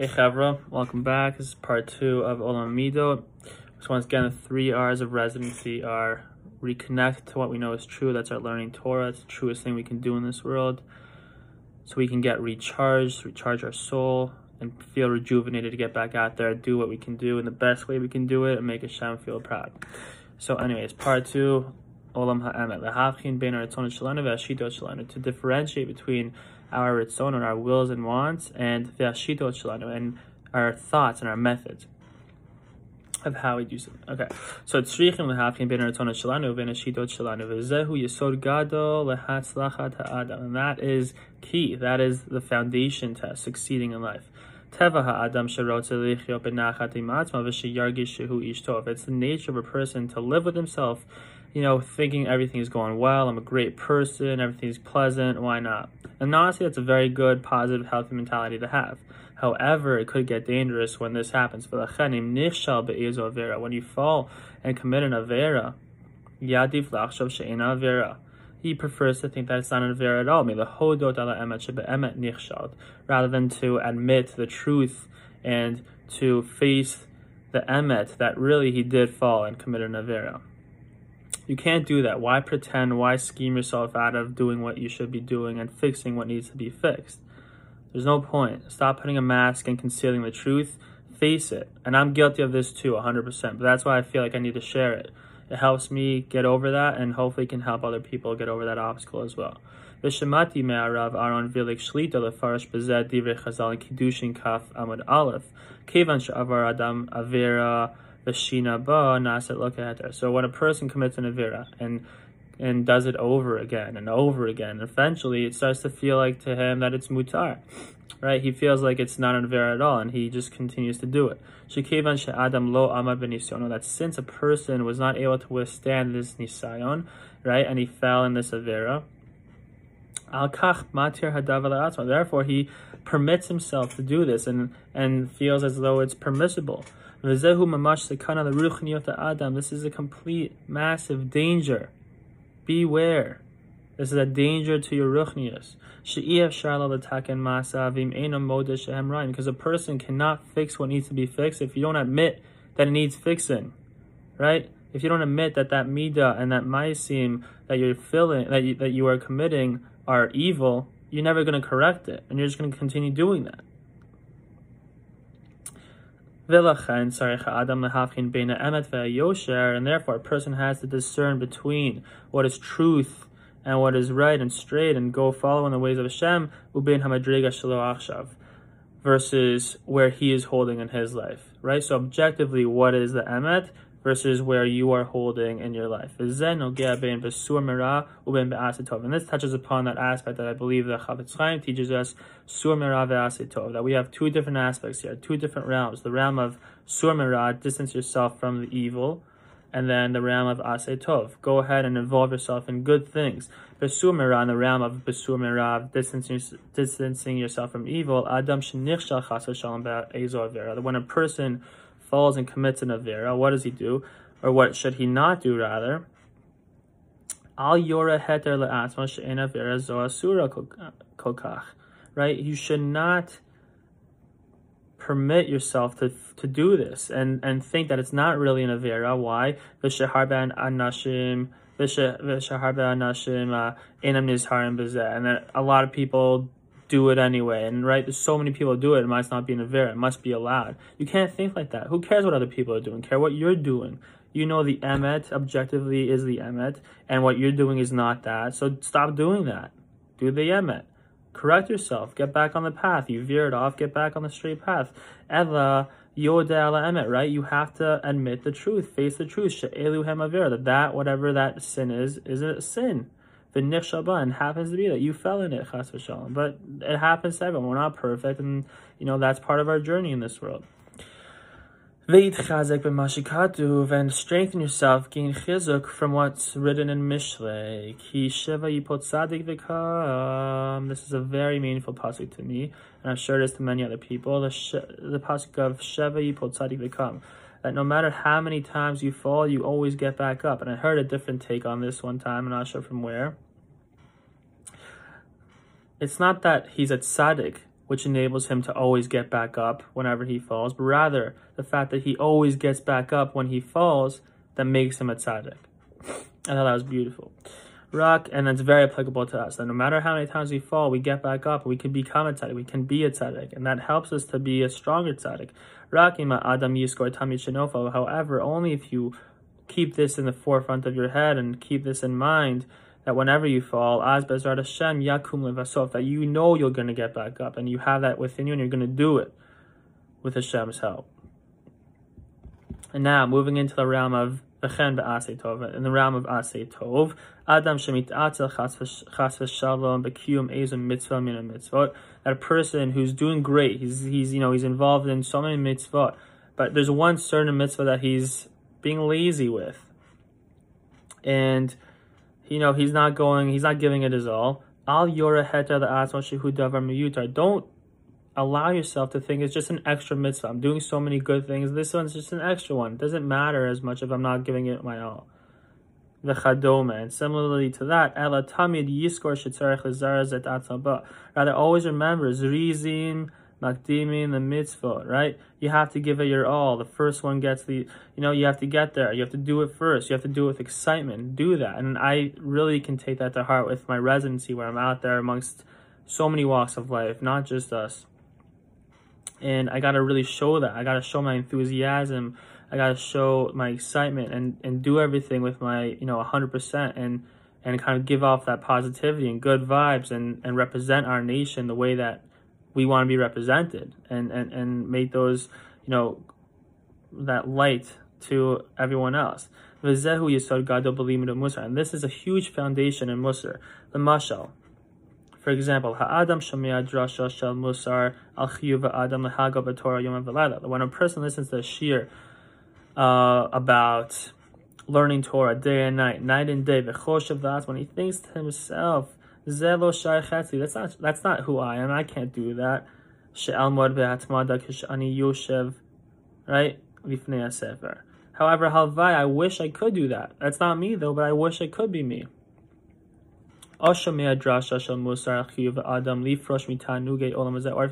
Hey Chevra, welcome back. This is part two of Olam Midot. So once again, the three R's of residency are reconnect to what we know is true. That's our learning Torah. It's the truest thing we can do in this world. So we can get recharged, recharge our soul, and feel rejuvenated to get back out there, do what we can do in the best way we can do it, and make Hashem feel proud. So anyways, part two, To differentiate between our ritzon and our wills and wants, and ve'ashitot shalanu, and our thoughts and our methods of how we do something. Okay, so tzrichim ve'zehu yesod gadol lehatzlachat ha'adam. And that is key. That is the foundation to succeeding in life. Teva ha'adam sherotze lichyot benachat imatzma v'sheyargish shehu ishto. It's the nature of a person to live with himself you know, thinking everything is going well, I'm a great person, everything's pleasant, why not? And honestly, that's a very good, positive, healthy mentality to have. However, it could get dangerous when this happens. When you fall and commit an avera, avera. He prefers to think that it's not an avera at all. Rather than to admit the truth and to face the emet that really he did fall and commit an avera. You can't do that. Why pretend? Why scheme yourself out of doing what you should be doing and fixing what needs to be fixed? There's no point. Stop putting a mask and concealing the truth. Face it. And I'm guilty of this too, 100%. But that's why I feel like I need to share it. It helps me get over that and hopefully can help other people get over that obstacle as well. ושמעתי מהרב אהרון ויליק שליטה לפרש בזה דברי חז"ל קידושין כ' עמוד א', כיוון שעבר אדם עבירה So when a person commits an avira and and does it over again and over again, eventually it starts to feel like to him that it's mutar. Right? He feels like it's not an avira at all, and he just continues to do it. Adam lo amad That since a person was not able to withstand this nisayon, right, and he fell in this avira, Therefore, he permits himself to do this and and feels as though it's permissible. This is a complete, massive danger. Beware. This is a danger to your ruchnius. Because a person cannot fix what needs to be fixed if you don't admit that it needs fixing. Right? If you don't admit that that midah and that maisim that you're feeling, that you, that you are committing are evil, you're never going to correct it. And you're just going to continue doing that. And therefore, a person has to discern between what is truth and what is right and straight and go follow in the ways of Hashem, versus where he is holding in his life, right? So objectively, what is the emet? Versus where you are holding in your life. And this touches upon that aspect that I believe the Chafetz Chaim teaches us, that we have two different aspects here, two different realms. The realm of sur distance yourself from the evil, and then the realm of Asay Tov. Go ahead and involve yourself in good things. Besur Mera, in the realm of Besur Mera, distancing, distancing yourself from evil. Adam Shenichshal Chasa Shalom Be'ezor Vera. When a person falls and commits an avera, what does he do? Or what should he not do, rather? Al yora heter le'atma she'en avera zo'asura kokach. Right? You should not permit yourself to to do this and and think that it's not really an avera. Why? V'sheharban anashim v'sheharban anashim uh, enam nizharim. And that a lot of people do it anyway. And right, there's so many people do it. It must not be an avera. It must be allowed. You can't think like that. Who cares what other people are doing? Care what you're doing. You know the emet objectively is the emet, and what you're doing is not that. So stop doing that. Do the emet. Correct yourself. Get back on the path. You veered off. Get back on the straight path. Ella yoda emet. Right. You have to admit the truth. Face the truth. She'elu hem avera. That that whatever that sin is is a sin the and happens to be that you fell in it, chas v'shalom. But it happens to everyone. We're not perfect, and you know that's part of our journey in this world. And strengthen yourself, gain chizuk from what's written in Mishlei. Ki sheva yipol v'kam. This is a very meaningful pasuk to me, and I'm sure it is to many other people. The, the pasuk of sheva yipol tzadik v'kam that no matter how many times you fall, you always get back up. And I heard a different take on this one time, and I'm not sure from where. It's not that he's a tzaddik which enables him to always get back up whenever he falls, but rather the fact that he always gets back up when he falls that makes him a tzaddik. I thought that was beautiful. Rock, and it's very applicable to us. That no matter how many times we fall, we get back up. We can become a tzaddik. We can be a tzaddik, and that helps us to be a stronger tzaddik. Rakima adam yiskor tamid shenofal. However, only if you keep this in the forefront of your head and keep this in mind that whenever you fall, as Bezrat Hashem yakum levasov, that you know you're going to get back up, and you have that within you, and you're going to do it with Hashem's help. And now, moving into the realm of V'chen be'asei tov, in the realm of asei tov, Adam shemit'atzel chas v'shalom b'kiyum ezim mitzvah min mitzvot, that a person who's doing great, he's, he's, you know, he's involved in so many mitzvot, but there's one certain mitzvah that he's being lazy with. And, you know, he's not going, he's not giving it his all. Al the. Don't allow yourself to think it's just an extra mitzvah. I'm doing so many good things. This one's just an extra one. It doesn't matter as much if I'm not giving it my all. V'chadoma. And similarly to that, ela tamid yiskor shetzarech lezaraz et. Rather, always remember, zrizin, makdimin, the mitzvah, right? You have to give it your all. The first one gets the, you know, you have to get there. You have to do it first. You have to do it with excitement. Do that. And I really can take that to heart with my residency where I'm out there amongst so many walks of life, not just us and I gotta really show that. I gotta show my enthusiasm. I gotta show my excitement and and do everything with my you know hundred percent and and kind of give off that positivity and good vibes and and represent our nation the way that we want to be represented and and and make those you know that light to everyone else. And this is a huge foundation in Musar. The mashal, for example, ha'adam shomia drasha shel musar al adam yom. When a person listens to a shir uh, about learning Torah day and night, night and day, v'choshev when he thinks to himself, zelo shaychetzi, that's not, that's not who I am, I can't do that. Right? Lifnei. However, halvai, I wish I could do that. That's not me though, but I wish it could be me. Or if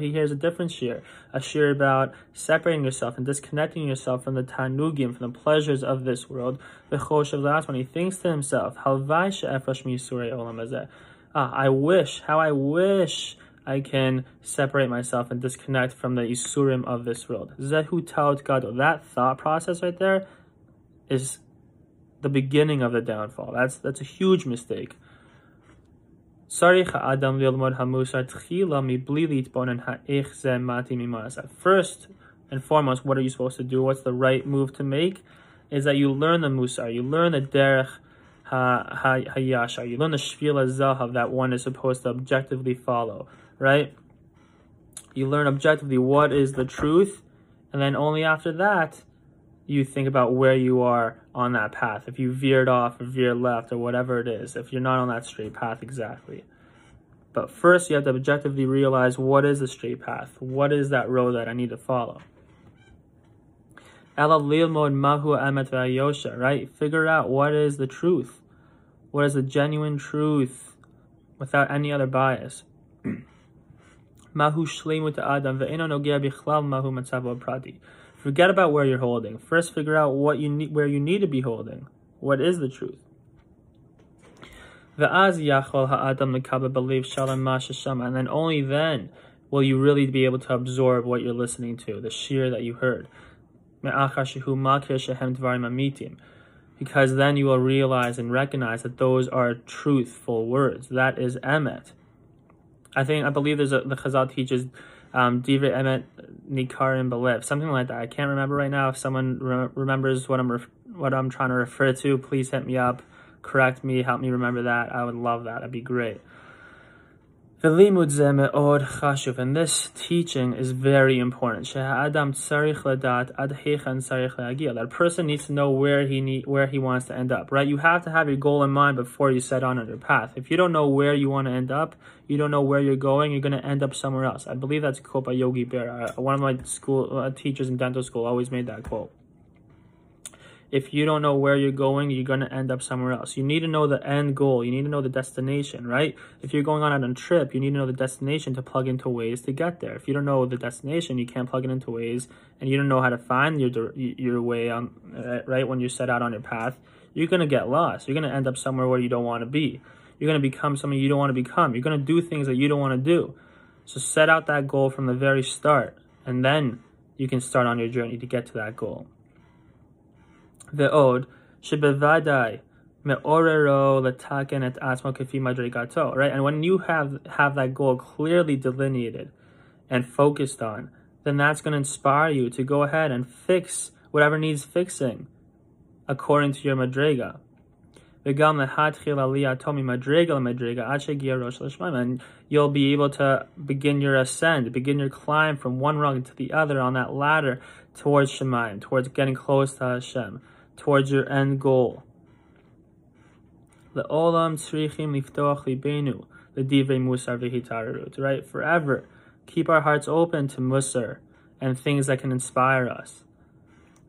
he hears a different shir, a shir about separating yourself and disconnecting yourself from the tanugim, from the pleasures of this world, the choshev last when he thinks to himself, how vaish ashamie suri olamaza. Ah, I wish, how I wish I can separate myself and disconnect from the isurim of this world. Zehu taut gado. That thought process right there is the beginning of the downfall. That's that's a huge mistake. First and foremost, what are you supposed to do? What's the right move to make? Is that you learn the musar, you learn the derech Ha Hayashar, you learn the shvila zahav that one is supposed to objectively follow, right? You learn objectively what is the truth, and then only after that, you think about where you are on that path. If you veered off or veered left or whatever it is, if you're not on that straight path exactly. But first, you have to objectively realize what is the straight path? What is that road that I need to follow? Right? Figure out what is the truth. What is the genuine truth without any other bias? Mahu shleimut adam ve'eno nogea bichlal mahu matzav prati. Forget about where you're holding. First, figure out what you need, where you need to be holding. What is the truth? And then only then will you really be able to absorb what you're listening to, the shir that you heard. Because then you will realize and recognize that those are truthful words. That is emet. I think, I believe there's a, the Chazal teaches um, Divrei Emet Nikarim Belev, something like that. I can't remember right now. If someone re- remembers what I'm what I'm trying to refer to, please hit me up, correct me, help me remember that. I would love that. That'd be great. And this teaching is very important. That person needs to know where he need, where he wants to end up. Right? You have to have your goal in mind before you set on your path. If you don't know where you want to end up, you don't know where you're going, you're going to end up somewhere else. I believe that's a quote by Yogi Berra. One of my school uh, teachers in dental school always made that quote. If you don't know where you're going, you're going to end up somewhere else. You need to know the end goal. You need to know the destination, right? If you're going on a trip, you need to know the destination to plug into Waze to get there. If you don't know the destination, you can't plug it into Waze, and you don't know how to find your your way on eh, right when you set out on your path, you're going to get lost. You're going to end up somewhere where you don't want to be. You're going to become something you don't want to become. You're going to do things that you don't want to do. So set out that goal from the very start, and then you can start on your journey to get to that goal. ועוד, שבוודאי מעוררו לתקן את עצמו כפי מדרגתו, right? And when you have, have that goal clearly delineated and focused on, then that's going to inspire you to go ahead and fix whatever needs fixing according to your madrega. וגם להתחיל עלייתו ממדרגה למדרגה עד שהגיע ראש לשמיים. And you'll be able to begin your ascent, begin your climb from one rung to the other on that ladder towards Shemaim, towards getting close to Hashem towards your end goal. Le'olam tzrichim liftoach libenu l'divrei musar v'hitararut. Right? Forever, keep our hearts open to musar and things that can inspire us.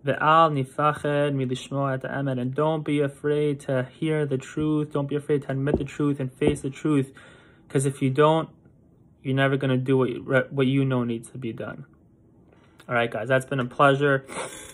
Ve'al nifached milishmoa et emet. And don't be afraid to hear the truth. Don't be afraid to admit the truth and face the truth. Because if you don't, you're never going to do what you, what you know needs to be done. All right, guys, that's been a pleasure.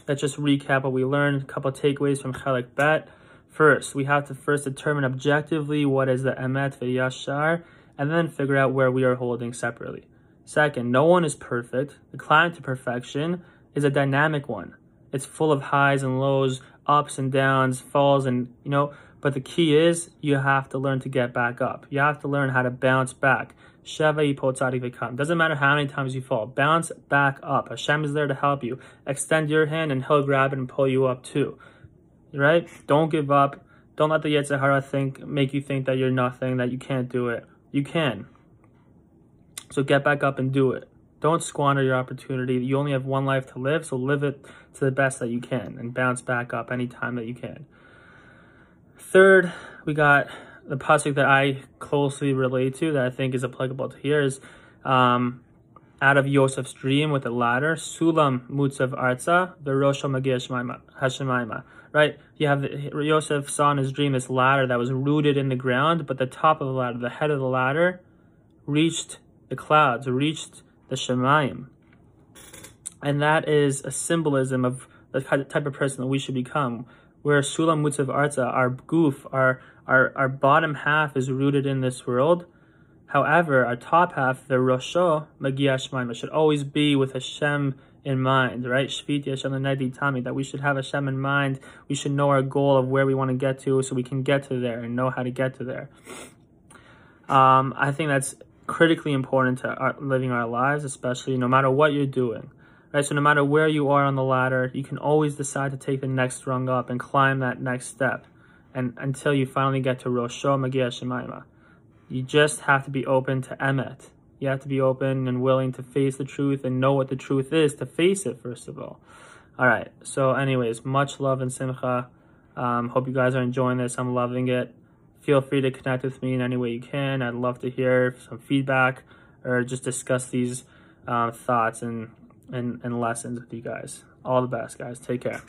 Let's just recap what we learned. A couple takeaways from Chelek Bet. First, we have to first determine objectively what is the Emet V'Yashar, and then figure out where we are holding separately. Second, no one is perfect. The climb to perfection is a dynamic one. It's full of highs and lows, ups and downs, falls, and, you know, but the key is you have to learn to get back up. You have to learn how to bounce back. Doesn't matter how many times you fall. Bounce back up. Hashem is there to help you. Extend your hand and he'll grab it and pull you up too. Right? Don't give up. Don't let the Yetzer Hara think make you think that you're nothing, that you can't do it. You can. So get back up and do it. Don't squander your opportunity. You only have one life to live, so live it to the best that you can and bounce back up anytime that you can. Third, we got the pasuk that I closely relate to that I think is applicable to here is um, out of Yosef's dream with the ladder, Sulam Mutzav Arza, the Rosha Magia Hashemaima. Right? You have the, Yosef saw in his dream this ladder that was rooted in the ground, but the top of the ladder, the head of the ladder, reached the clouds, reached the Shemayim. And that is a symbolism of the type of person that we should become where Sulam Mutzav Arza, our goof, our, our, our bottom half is rooted in this world. However, our top half, the Rosho, Magia Shemaima, should always be with Hashem in mind, right? Shviti Hashem Tamid, that we should have Hashem in mind. We should know our goal of where we want to get to so we can get to there and know how to get to there. Um, I think that's critically important to our, living our lives, especially no matter what you're doing. Right, so no matter where you are on the ladder, you can always decide to take the next rung up and climb that next step and until you finally get to Rosho Magia Shemaima. You just have to be open to Emet. You have to be open and willing to face the truth and know what the truth is to face it, first of all. All right, so anyways, much love and simcha. Um, hope you guys are enjoying this. I'm loving it. Feel free to connect with me in any way you can. I'd love to hear some feedback or just discuss these uh, thoughts and and, and lessons with you guys. All the best, guys. Take care.